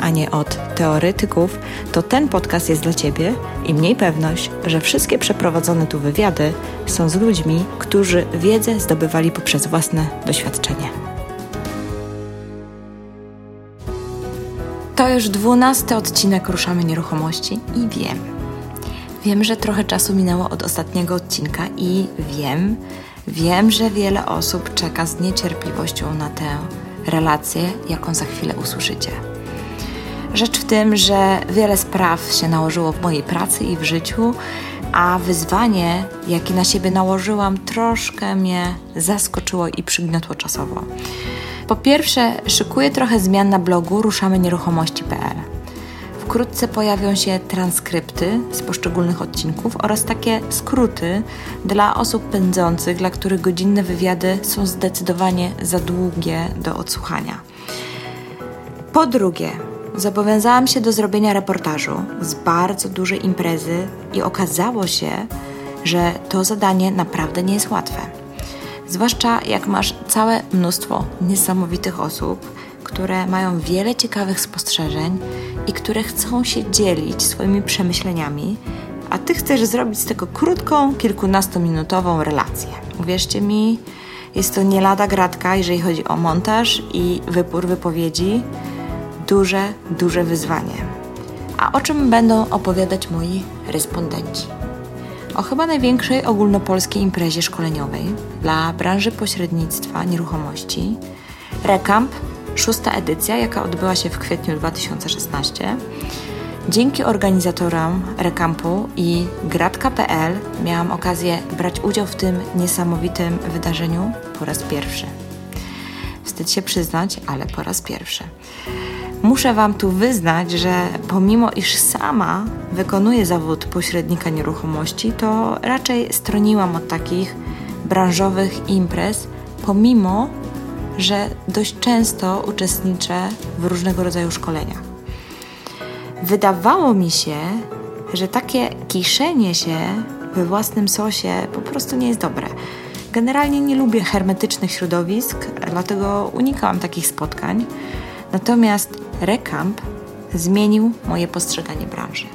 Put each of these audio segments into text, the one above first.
a nie od teoretyków, to ten podcast jest dla Ciebie i mniej pewność, że wszystkie przeprowadzone tu wywiady są z ludźmi, którzy wiedzę zdobywali poprzez własne doświadczenie. To już dwunasty odcinek Ruszamy Nieruchomości i wiem, wiem, że trochę czasu minęło od ostatniego odcinka i wiem, wiem, że wiele osób czeka z niecierpliwością na tę relację, jaką za chwilę usłyszycie. Rzecz w tym, że wiele spraw się nałożyło w mojej pracy i w życiu, a wyzwanie, jakie na siebie nałożyłam, troszkę mnie zaskoczyło i przygniotło czasowo. Po pierwsze, szykuję trochę zmian na blogu ruszamy-nieruchomości.pl. Wkrótce pojawią się transkrypty z poszczególnych odcinków oraz takie skróty dla osób pędzących, dla których godzinne wywiady są zdecydowanie za długie do odsłuchania. Po drugie, zobowiązałam się do zrobienia reportażu z bardzo dużej imprezy i okazało się, że to zadanie naprawdę nie jest łatwe. Zwłaszcza jak masz całe mnóstwo niesamowitych osób, które mają wiele ciekawych spostrzeżeń i które chcą się dzielić swoimi przemyśleniami, a ty chcesz zrobić z tego krótką, kilkunastominutową relację. Uwierzcie mi, jest to nie lada gratka, jeżeli chodzi o montaż i wypór wypowiedzi. Duże, duże wyzwanie. A o czym będą opowiadać moi respondenci? O chyba największej ogólnopolskiej imprezie szkoleniowej dla branży pośrednictwa nieruchomości Recamp szósta edycja, jaka odbyła się w kwietniu 2016. Dzięki organizatorom Recampu i Gratka.pl miałam okazję brać udział w tym niesamowitym wydarzeniu po raz pierwszy. Wstyd się przyznać, ale po raz pierwszy. Muszę Wam tu wyznać, że pomimo iż sama wykonuję zawód pośrednika nieruchomości, to raczej stroniłam od takich branżowych imprez, pomimo że dość często uczestniczę w różnego rodzaju szkoleniach. Wydawało mi się, że takie kiszenie się we własnym sosie po prostu nie jest dobre. Generalnie nie lubię hermetycznych środowisk, dlatego unikałam takich spotkań. Natomiast Recamp zmienił moje postrzeganie branży.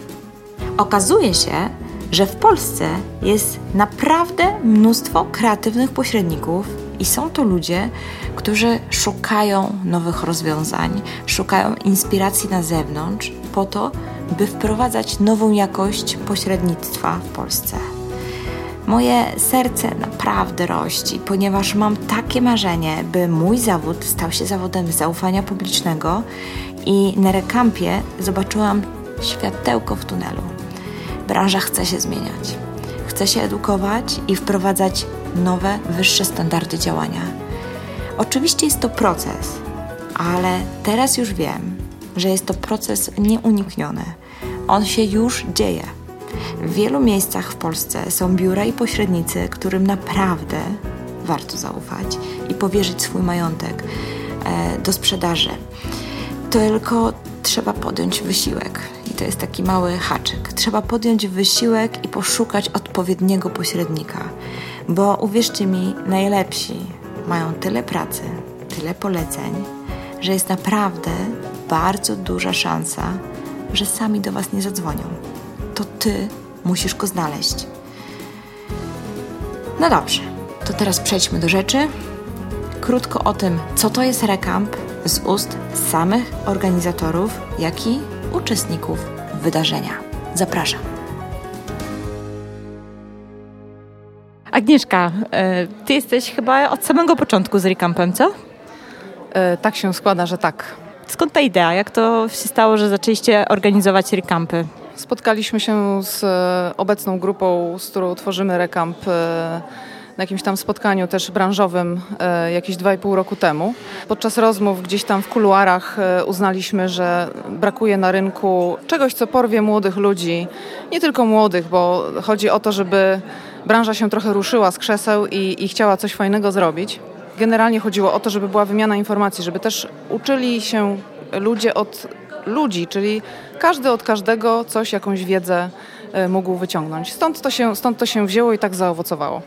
Okazuje się, że w Polsce jest naprawdę mnóstwo kreatywnych pośredników i są to ludzie, którzy szukają nowych rozwiązań, szukają inspiracji na zewnątrz po to, by wprowadzać nową jakość pośrednictwa w Polsce. Moje serce naprawdę rości, ponieważ mam takie marzenie, by mój zawód stał się zawodem zaufania publicznego i na rekampie zobaczyłam światełko w tunelu. Branża chce się zmieniać, chce się edukować i wprowadzać nowe, wyższe standardy działania. Oczywiście jest to proces, ale teraz już wiem, że jest to proces nieunikniony. On się już dzieje. W wielu miejscach w Polsce są biura i pośrednicy, którym naprawdę warto zaufać i powierzyć swój majątek e, do sprzedaży. Tylko trzeba podjąć wysiłek. I to jest taki mały haczyk. Trzeba podjąć wysiłek i poszukać odpowiedniego pośrednika. Bo uwierzcie mi, najlepsi mają tyle pracy, tyle poleceń, że jest naprawdę bardzo duża szansa, że sami do Was nie zadzwonią. To Ty musisz go znaleźć. No dobrze, to teraz przejdźmy do rzeczy. Krótko o tym, co to jest Recamp z ust samych organizatorów, jak i uczestników wydarzenia. Zapraszam. Agnieszka, e, ty jesteś chyba od samego początku z Recampem, co? E, tak się składa, że tak. Skąd ta idea? Jak to się stało, że zaczęliście organizować Recampy? Spotkaliśmy się z e, obecną grupą, z którą tworzymy Recamp na jakimś tam spotkaniu też branżowym e, jakieś 2,5 roku temu. Podczas rozmów gdzieś tam w kuluarach e, uznaliśmy, że brakuje na rynku czegoś, co porwie młodych ludzi. Nie tylko młodych, bo chodzi o to, żeby branża się trochę ruszyła z krzeseł i, i chciała coś fajnego zrobić. Generalnie chodziło o to, żeby była wymiana informacji, żeby też uczyli się ludzie od ludzi, czyli każdy od każdego coś, jakąś wiedzę e, mógł wyciągnąć. Stąd to się, stąd to się wzięło i tak zaowocowało.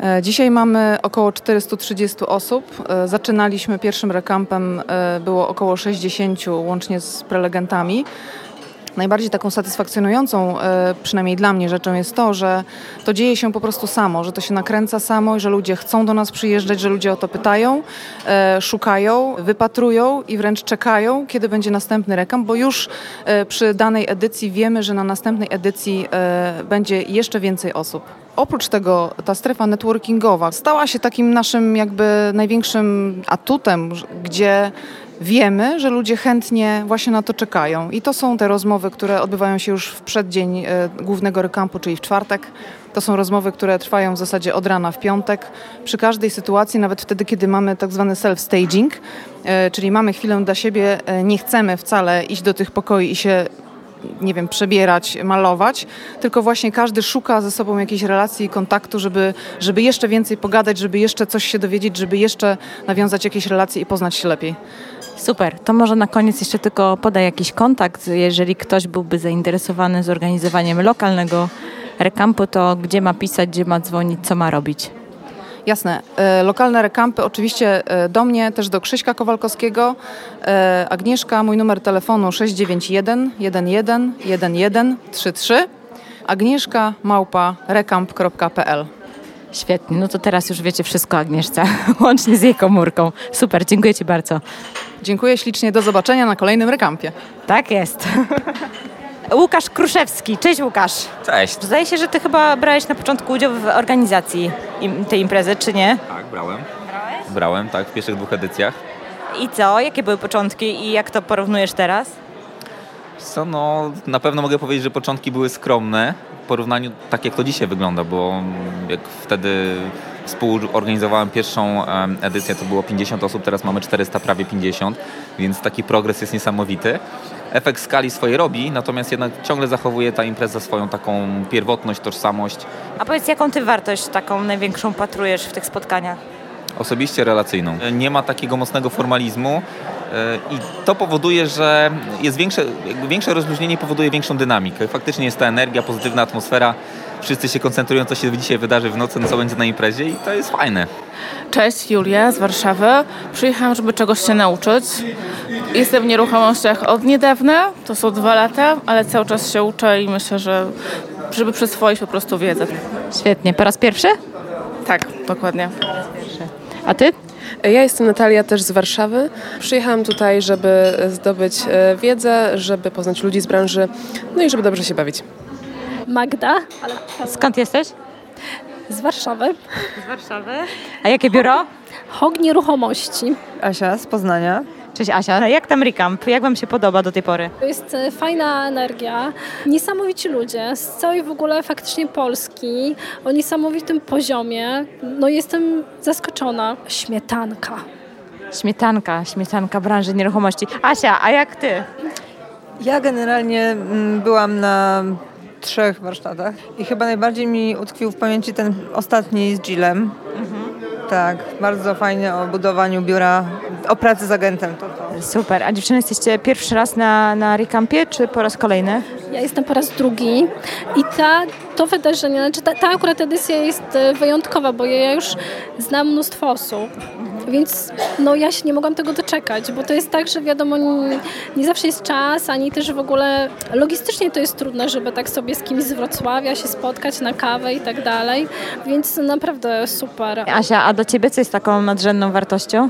E, Dzisiaj mamy około 430 osób. E, Zaczynaliśmy pierwszym rekampem, było około 60 łącznie z prelegentami. Najbardziej taką satysfakcjonującą, e, przynajmniej dla mnie, rzeczą jest to, że to dzieje się po prostu samo, że to się nakręca samo i że ludzie chcą do nas przyjeżdżać, że ludzie o to pytają, e, szukają, wypatrują i wręcz czekają, kiedy będzie następny rekam, bo już e, przy danej edycji wiemy, że na następnej edycji będzie jeszcze więcej osób. Oprócz tego ta strefa networkingowa stała się takim naszym jakby największym atutem, gdzie wiemy, że ludzie chętnie właśnie na to czekają. I to są te rozmowy, które odbywają się już w przeddzień e, głównego rekampu, czyli w czwartek. To są rozmowy, które trwają w zasadzie od rana w piątek. Przy każdej sytuacji, nawet wtedy, kiedy mamy tak zwany self-staging, e, czyli mamy chwilę dla siebie, e, nie chcemy wcale iść do tych pokoi i się nie wiem, przebierać, malować, tylko właśnie każdy szuka ze sobą jakiejś relacji i kontaktu, żeby, żeby jeszcze więcej pogadać, żeby jeszcze coś się dowiedzieć, żeby jeszcze nawiązać jakieś relacje i poznać się lepiej. Super. To może na koniec jeszcze tylko podaj jakiś kontakt, jeżeli ktoś byłby zainteresowany zorganizowaniem lokalnego rekampu, to gdzie ma pisać, gdzie ma dzwonić, co ma robić? Jasne. E, lokalne rekampy oczywiście e, do mnie, też do Krzyśka Kowalkowskiego. E, Agnieszka, mój numer telefonu 691 11 11 33. Agnieszka małpa rekamp.pl Świetnie, no to teraz już wiecie wszystko Agnieszce, łącznie z jej komórką. Super, dziękuję Ci bardzo. Dziękuję ślicznie, do zobaczenia na kolejnym rekampie. Tak jest. Łukasz Kruszewski. Cześć Łukasz. Cześć. Zdaje się, że Ty chyba brałeś na początku udział w organizacji im- tej imprezy, czy nie? Tak, brałem. Brałem, tak, w pierwszych dwóch edycjach. I co? Jakie były początki i jak to porównujesz teraz? Co, no, na pewno mogę powiedzieć, że początki były skromne porównaniu tak, jak to dzisiaj wygląda, bo jak wtedy współorganizowałem pierwszą edycję, to było 50 osób, teraz mamy 400, prawie 50, więc taki progres jest niesamowity. Efekt skali swoje robi, natomiast jednak ciągle zachowuje ta impreza swoją taką pierwotność, tożsamość, A powiedz, jaką Ty wartość taką największą patrujesz w tych spotkaniach? Osobiście relacyjną. Nie ma takiego mocnego formalizmu e, i to powoduje, że jest większe, jakby większe rozluźnienie powoduje większą dynamikę. Faktycznie jest ta energia, pozytywna atmosfera. Wszyscy się koncentrują, co się dzisiaj wydarzy w nocy, co będzie na imprezie i to jest fajne. Cześć, Julia z Warszawy. Przyjechałam, żeby czegoś się nauczyć. Jestem w nieruchomościach od niedawna, to są dwa lata, ale cały czas się uczę i myślę, że żeby przyswoić po prostu wiedzę. Świetnie. Po raz pierwszy? Tak, dokładnie. A Ty? Ja jestem Natalia, też z Warszawy. Przyjechałam tutaj, żeby zdobyć e, wiedzę, żeby poznać ludzi z branży, no i żeby dobrze się bawić. Magda Skąd jesteś? z Warszawy. Z Warszawy. A jakie biuro? Hog Nieruchomości. Asia z Poznania. Cześć Asia. Jak tam Recamp? Jak Wam się podoba do tej pory? To jest e, fajna energia, niesamowici ludzie z całej w ogóle faktycznie Polski, o niesamowitym poziomie. No jestem zaskoczona. Śmietanka. Śmietanka, śmietanka branży nieruchomości. Asia, a jak Ty? Ja generalnie mm, byłam na trzech warsztatach i chyba najbardziej mi utkwił w pamięci ten ostatni z Gillem. Tak, bardzo fajny o budowaniu biura, o pracy z agentem. To, to. Super. A dziewczyny jesteście pierwszy raz na, na Recampie, czy po raz kolejny? Ja jestem po raz drugi i ta, to wydarzenie, znaczy ta, ta akurat edycja jest e, wyjątkowa, bo ja już znam mnóstwo osób. Więc no ja się nie mogłam tego doczekać, bo to jest tak, że wiadomo, nie, nie zawsze jest czas, ani też w ogóle logistycznie to jest trudne, żeby tak sobie z kimś z Wrocławia się spotkać na kawę i tak dalej. Więc naprawdę super. Asia, a dla Ciebie co jest taką nadrzędną wartością?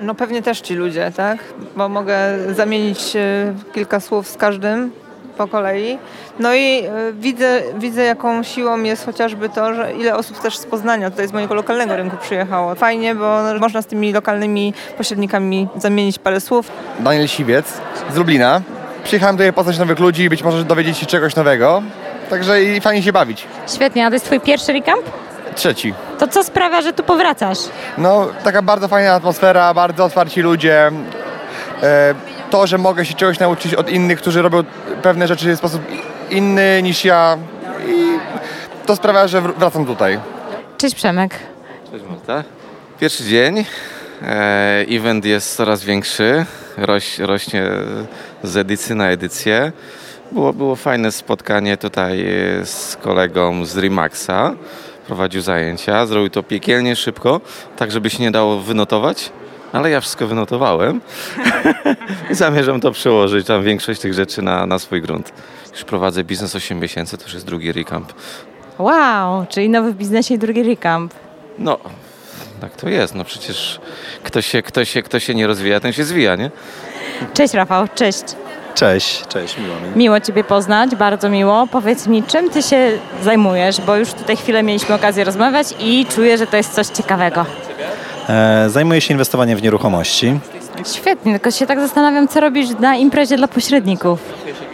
No pewnie też ci ludzie, tak? Bo mogę zamienić e, kilka słów z każdym po kolei. No i e, widzę, widzę jaką siłą jest chociażby to, że ile osób też z Poznania, tutaj z mojego lokalnego rynku przyjechało. Fajnie, bo można z tymi lokalnymi pośrednikami zamienić parę słów. Daniel Siwiec z Lublina. Przyjechałem tutaj poznać nowych ludzi i być może dowiedzieć się czegoś nowego. Także i fajnie się bawić. Świetnie, a to jest Twój pierwszy Recamp? Trzeci. To co sprawia, że tu powracasz? No, taka bardzo fajna atmosfera, bardzo otwarci ludzie. E, to, że mogę się czegoś nauczyć od innych, którzy robią pewne rzeczy w sposób inny niż ja i to sprawia, że wr- wracam tutaj. Cześć Przemek. Cześć Marta. Pierwszy dzień. E, event jest coraz większy. Roś, rośnie z edycji na edycję. Było, było fajne spotkanie tutaj z kolegą z Remaxa. Prowadził zajęcia. Zrobił to piekielnie szybko, tak żeby się nie dało wynotować. Ale ja wszystko wynotowałem i zamierzam to przełożyć, tam większość tych rzeczy na, na swój grunt. Już prowadzę biznes 8 miesięcy, to już jest drugi recamp. Wow, czyli nowy w biznesie i drugi recamp. No, tak to jest. No przecież kto się, kto się, kto się nie rozwija, ten się zwija, nie? Cześć Rafał, cześć. Cześć, cześć, miło mi. Miło Ciebie poznać, bardzo miło. Powiedz mi, czym Ty się zajmujesz, bo już tutaj chwilę mieliśmy okazję rozmawiać i czuję, że to jest coś ciekawego. E, zajmuję się inwestowaniem w nieruchomości. Świetnie, tylko się tak zastanawiam, co robisz na imprezie dla pośredników.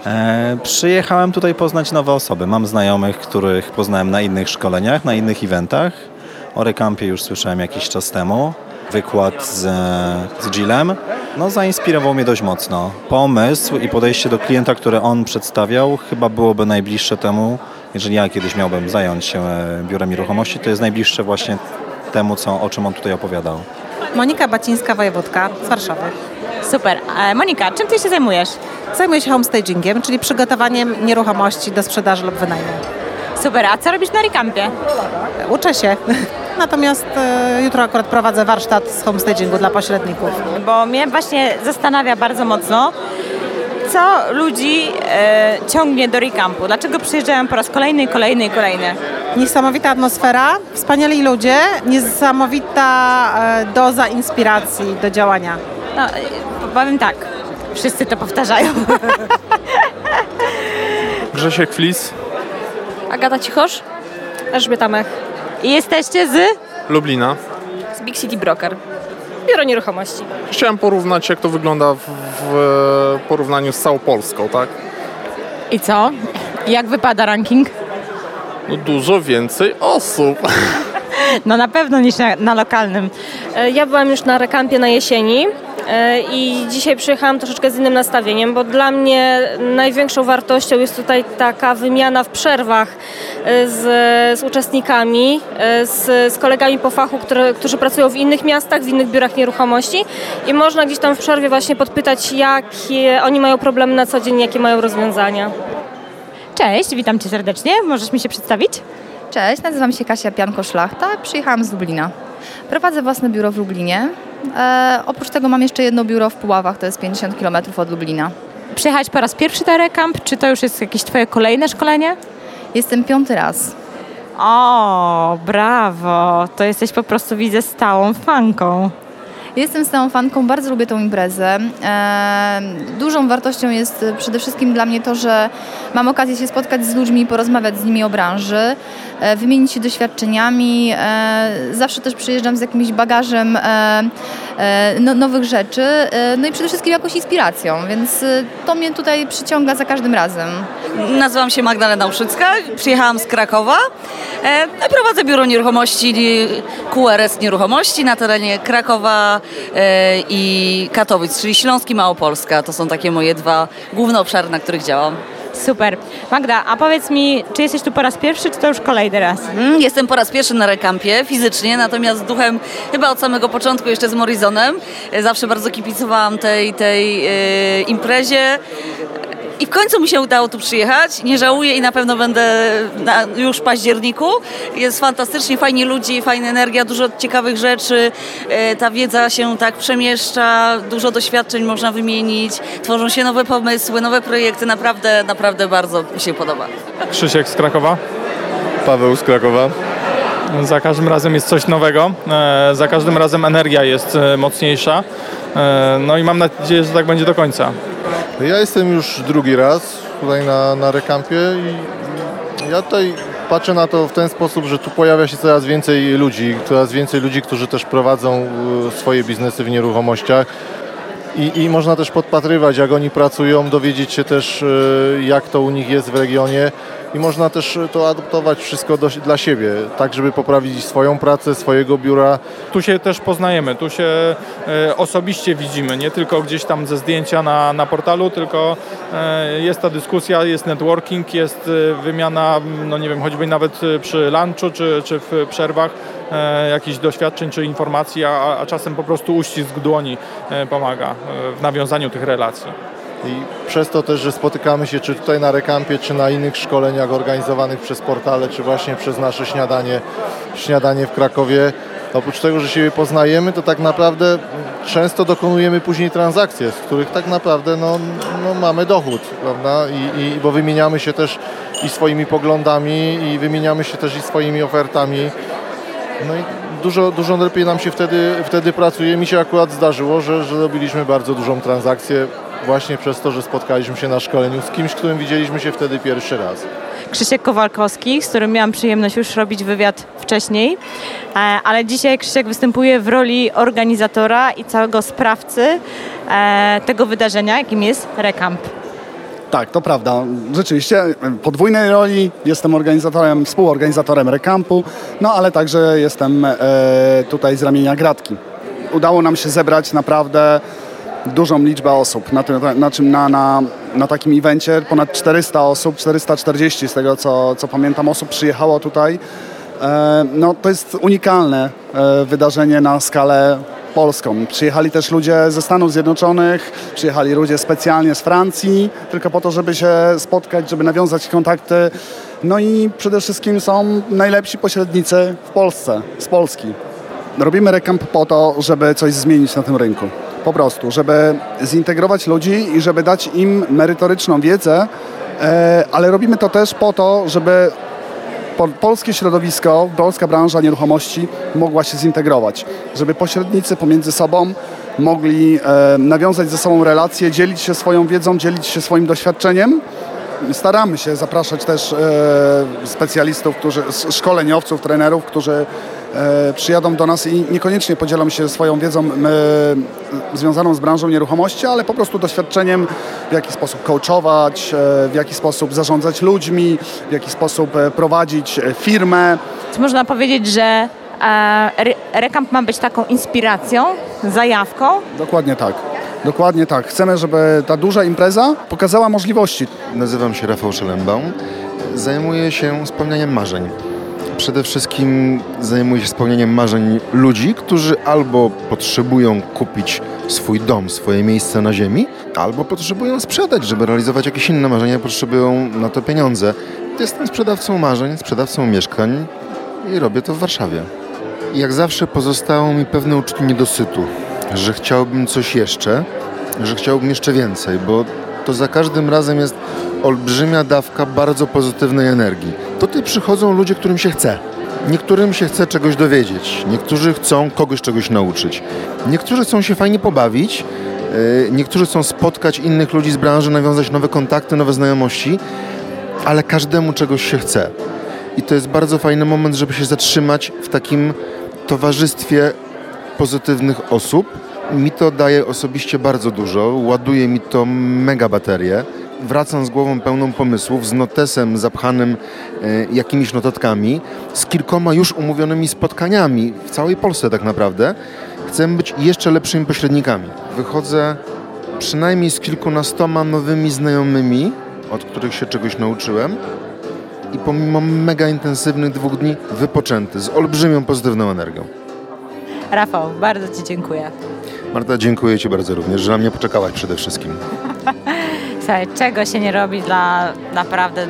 E, przyjechałem tutaj poznać nowe osoby. Mam znajomych, których poznałem na innych szkoleniach, na innych eventach. O Recampie już słyszałem jakiś czas temu. Wykład z, z Gillem. No, zainspirował mnie dość mocno. Pomysł i podejście do klienta, które on przedstawiał, chyba byłoby najbliższe temu, jeżeli ja kiedyś miałbym zająć się e, biurem nieruchomości, to jest najbliższe właśnie temu, co, o czym on tutaj opowiadał. Monika Bacińska, wojewódka z Warszawy. Super. E, Monika, czym Ty się zajmujesz? Zajmuję się homestagingiem, czyli przygotowaniem nieruchomości do sprzedaży lub wynajmu. Super, a co robisz na recampie? Uczę się. Natomiast e, jutro akurat prowadzę warsztat z homestagingu dla pośredników. Bo mnie właśnie zastanawia bardzo mocno, co ludzi e, ciągnie do recampu. Dlaczego przyjeżdżają po raz kolejny, i kolejny i kolejny? Niesamowita atmosfera, wspaniali ludzie, niesamowita e, doza inspiracji do działania. No, e, powiem tak, wszyscy to powtarzają. Grzesiek Flis, Agata Cichosz? Elżbieta Mech. I jesteście z? Lublina. Z Big City Broker. Biuro Nieruchomości. Chciałem porównać, jak to wygląda w, w porównaniu z całą Polską, tak? I co? Jak wypada ranking? No dużo więcej osób. No na pewno niż na, na lokalnym. E, Ja byłam już na rekampie na jesieni i dzisiaj przyjechałam troszeczkę z innym nastawieniem, bo dla mnie największą wartością jest tutaj taka wymiana w przerwach e, z, z uczestnikami, e, z, z kolegami po fachu, które, którzy pracują w innych miastach, w innych biurach nieruchomości i można gdzieś tam w przerwie właśnie podpytać, jakie oni mają problemy na co dzień, jakie mają rozwiązania. Cześć, witam Cię serdecznie. Możesz mi się przedstawić? Cześć, nazywam się Kasia Pianko-Szlachta, przyjechałam z Lublina. Prowadzę własne biuro w Lublinie. E, oprócz tego mam jeszcze jedno biuro w Puławach, to jest 50 km od Lublina. Przyjechać po raz pierwszy na recamp, czy to już jest jakieś Twoje kolejne szkolenie? Jestem piąty raz. O, brawo! To jesteś po prostu, widzę, stałą fanką. Jestem stałą fanką, bardzo lubię tą imprezę. E, dużą wartością jest przede wszystkim dla mnie to, że mam okazję się spotkać z ludźmi, porozmawiać z nimi o branży, e, wymienić się doświadczeniami. E, zawsze też przyjeżdżam z jakimś bagażem no, nowych rzeczy, e, no i przede wszystkim jakąś inspiracją, więc e, to mnie tutaj przyciąga za każdym razem. Nazywam się Magdalena Uszycka, przyjechałam z Krakowa. E, no prowadzę biuro nieruchomości QRS Nieruchomości na terenie Krakowa e, i Katowic, czyli Śląski Małopolska. To są takie moje dwa główne obszary, na których działam. Super. Magda, a powiedz mi, czy jesteś tu po raz pierwszy, czy to już kolejny raz? Mm, Jestem po raz pierwszy na rekampie fizycznie, natomiast duchem chyba od samego początku jeszcze z Morizonem. E, Zawsze bardzo kibicowałam tej, tej e, imprezie. I w końcu mi się udało tu przyjechać. Nie żałuję i na pewno będę na, już w październiku. Jest fantastycznie, fajni ludzie, fajna energia, dużo ciekawych rzeczy. E, Ta wiedza się tak przemieszcza, dużo doświadczeń można wymienić. Tworzą się nowe pomysły, nowe projekty. Naprawdę, naprawdę bardzo mi się podoba. Krzysiek z Krakowa. Paweł z Krakowa. Za każdym razem jest coś nowego. E, za każdym razem energia jest e, mocniejsza. No i mam nadzieję, że tak będzie do końca. Ja jestem już drugi raz tutaj na, na rekampie i ja tutaj patrzę na to w ten sposób, że tu pojawia się coraz więcej ludzi, coraz więcej ludzi, którzy też prowadzą e, swoje biznesy w nieruchomościach. I, I można też podpatrywać, jak oni pracują, dowiedzieć się też, e, jak to u nich jest w regionie i można też to adaptować wszystko do, dla siebie, tak żeby poprawić swoją pracę, swojego biura. Tu się też poznajemy, tu się e, osobiście widzimy, nie tylko gdzieś tam ze zdjęcia na, na portalu, tylko e, jest ta dyskusja, jest networking, jest e, wymiana, no nie wiem, choćby nawet e, przy lunchu czy, czy w przerwach jakichś doświadczeń czy informacji, a, a czasem po prostu uścisk dłoni e, pomaga e, w nawiązaniu tych relacji. I przez to też, że spotykamy się czy tutaj na rekampie, czy na innych szkoleniach organizowanych przez portale, czy właśnie przez nasze śniadanie, śniadanie w Krakowie, oprócz tego, że siebie poznajemy, to tak naprawdę często dokonujemy później transakcje, z których tak naprawdę no, no mamy dochód, prawda? I, i, bo wymieniamy się też i swoimi poglądami, i wymieniamy się też i swoimi ofertami. No i dużo, dużo lepiej nam się wtedy, wtedy pracuje. Mi się akurat zdarzyło, że, że robiliśmy bardzo dużą transakcję właśnie przez to, że spotkaliśmy się na szkoleniu z kimś, którym widzieliśmy się wtedy pierwszy raz. Krzysiek Kowalkowski, z którym miałam przyjemność już robić wywiad wcześniej, e, ale dzisiaj Krzysiek występuje w roli organizatora i całego sprawcy e, tego wydarzenia, jakim jest Recamp. Tak, to prawda. Rzeczywiście podwójnej roli jestem organizatorem, współorganizatorem Recampu, no ale także jestem e, tutaj z ramienia Gratki. Udało nam się zebrać naprawdę dużą liczbę osób na, tym, na, czym, na, na, na takim evencie. Ponad 400 osób, 440 z tego co, co pamiętam osób przyjechało tutaj. E, no, to jest unikalne e, wydarzenie na skalę polską. Przyjechali też ludzie ze Stanów Zjednoczonych, przyjechali ludzie specjalnie z Francji, tylko po to, żeby się spotkać, żeby nawiązać kontakty. No i przede wszystkim są najlepsi pośrednicy w Polsce, z Polski. Robimy rekamp po to, żeby coś zmienić na tym rynku. Po prostu, żeby zintegrować ludzi i żeby dać im merytoryczną wiedzę, e, ale robimy to też po to, żeby po- polskie środowisko, polska branża nieruchomości mogła się zintegrować, żeby pośrednicy pomiędzy sobą mogli e, nawiązać ze sobą relacje, dzielić się swoją wiedzą, dzielić się swoim doświadczeniem. Staramy się zapraszać też e, specjalistów, którzy, szkoleniowców, trenerów, którzy przyjadą do nas i niekoniecznie podzielą się swoją wiedzą e, związaną z branżą nieruchomości, ale po prostu doświadczeniem, w jaki sposób coachować, e, w jaki sposób zarządzać ludźmi, w jaki sposób e, prowadzić e, firmę. Czy można powiedzieć, że e, Re- Recamp ma być taką inspiracją, zajawką? Dokładnie tak. Dokładnie tak. Chcemy, żeby ta duża impreza pokazała możliwości. Nazywam się Rafał Szelembaum. Zajmuję się spełnianiem marzeń. Przede wszystkim zajmuję się spełnianiem marzeń ludzi, którzy albo potrzebują kupić swój dom, swoje miejsce na ziemi, albo potrzebują sprzedać, żeby realizować jakieś inne marzenia, potrzebują na to pieniądze. Jestem sprzedawcą marzeń, sprzedawcą mieszkań i robię to w Warszawie. Jak zawsze pozostało mi pewne uczucie niedosytu, że chciałbym coś jeszcze, że chciałbym jeszcze więcej, bo to za każdym razem jest olbrzymia dawka bardzo pozytywnej energii. Tutaj przychodzą ludzie, którym się chce. Niektórym się chce czegoś dowiedzieć, niektórzy chcą kogoś czegoś nauczyć, niektórzy chcą się fajnie pobawić, yy, niektórzy chcą spotkać innych ludzi z branży, nawiązać nowe kontakty, nowe znajomości, ale każdemu czegoś się chce. I to jest bardzo fajny moment, żeby się zatrzymać w takim towarzystwie pozytywnych osób. Mi to daje osobiście bardzo dużo, ładuje mi to mega baterię. Wracam z głową pełną pomysłów, z notesem zapchanym e, jakimiś notatkami, z kilkoma już umówionymi spotkaniami w całej Polsce tak naprawdę. Chcę być jeszcze lepszymi pośrednikami. Wychodzę przynajmniej z kilkunastoma nowymi znajomymi, od których się czegoś nauczyłem i pomimo mega intensywnych dwóch dni wypoczęty, z olbrzymią pozytywną energią. Rafał, bardzo Ci dziękuję. Marta, dziękuję Ci bardzo również, że na mnie poczekałaś przede wszystkim. Słuchaj, czego się nie robi dla naprawdę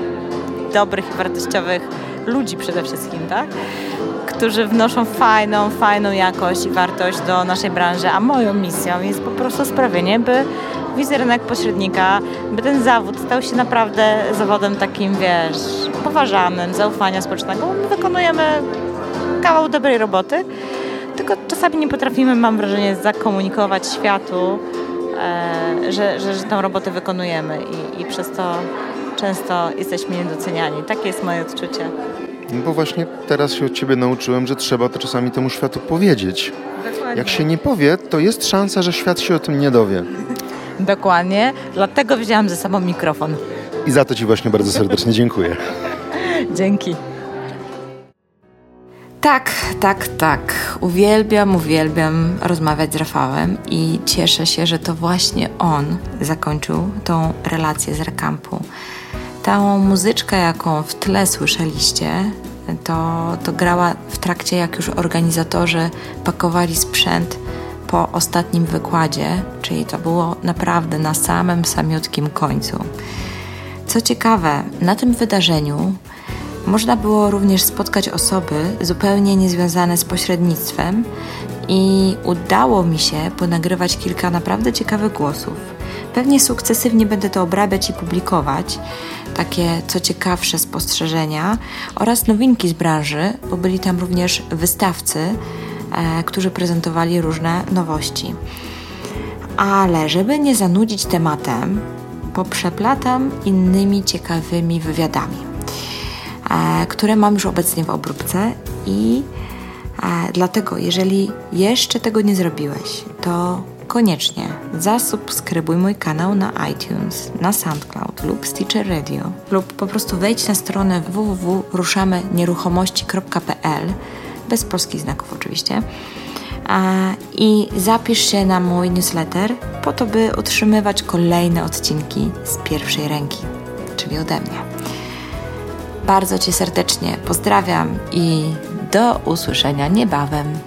dobrych i wartościowych ludzi przede wszystkim, tak? Którzy wnoszą fajną, fajną jakość i wartość do naszej branży, a moją misją jest po prostu sprawienie, by wizerunek pośrednika, by ten zawód stał się naprawdę zawodem takim, wiesz, poważanym, zaufania społecznego. My wykonujemy kawał dobrej roboty, tylko czasami nie potrafimy, mam wrażenie, zakomunikować światu, e, że, że, że tę robotę wykonujemy i, i przez to często jesteśmy niedoceniani. Takie jest moje odczucie. No bo właśnie teraz się od Ciebie nauczyłem, że trzeba to czasami temu światu powiedzieć. Dokładnie. Jak się nie powie, to jest szansa, że świat się o tym nie dowie. Dokładnie, dlatego wzięłam ze sobą mikrofon. I za to Ci właśnie bardzo serdecznie dziękuję. Dzięki. Tak, tak, tak. Uwielbiam, uwielbiam rozmawiać z Rafałem i cieszę się, że to właśnie on zakończył tą relację z Rekampu. Tą muzyczkę, jaką w tle słyszeliście, to, to grała w trakcie, jak już organizatorzy pakowali sprzęt po ostatnim wykładzie, czyli to było naprawdę na samym samiutkim końcu. Co ciekawe, na tym wydarzeniu można było również spotkać osoby zupełnie niezwiązane z pośrednictwem i udało mi się ponagrywać kilka naprawdę ciekawych głosów. Pewnie sukcesywnie będę to obrabiać i publikować, takie co ciekawsze spostrzeżenia oraz nowinki z branży, bo byli tam również wystawcy, e, którzy prezentowali różne nowości. Ale żeby nie zanudzić tematem, poprzeplatam innymi ciekawymi wywiadami które mam już obecnie w obróbce i e, dlatego, jeżeli jeszcze tego nie zrobiłeś, to koniecznie zasubskrybuj mój kanał na iTunes, na SoundCloud lub Stitcher Radio lub po prostu wejdź na stronę www.ruszamynieruchomości.pl bez polskich znaków oczywiście e, i zapisz się na mój newsletter po to, by otrzymywać kolejne odcinki z pierwszej ręki, czyli ode mnie. Bardzo Cię serdecznie pozdrawiam i do usłyszenia niebawem.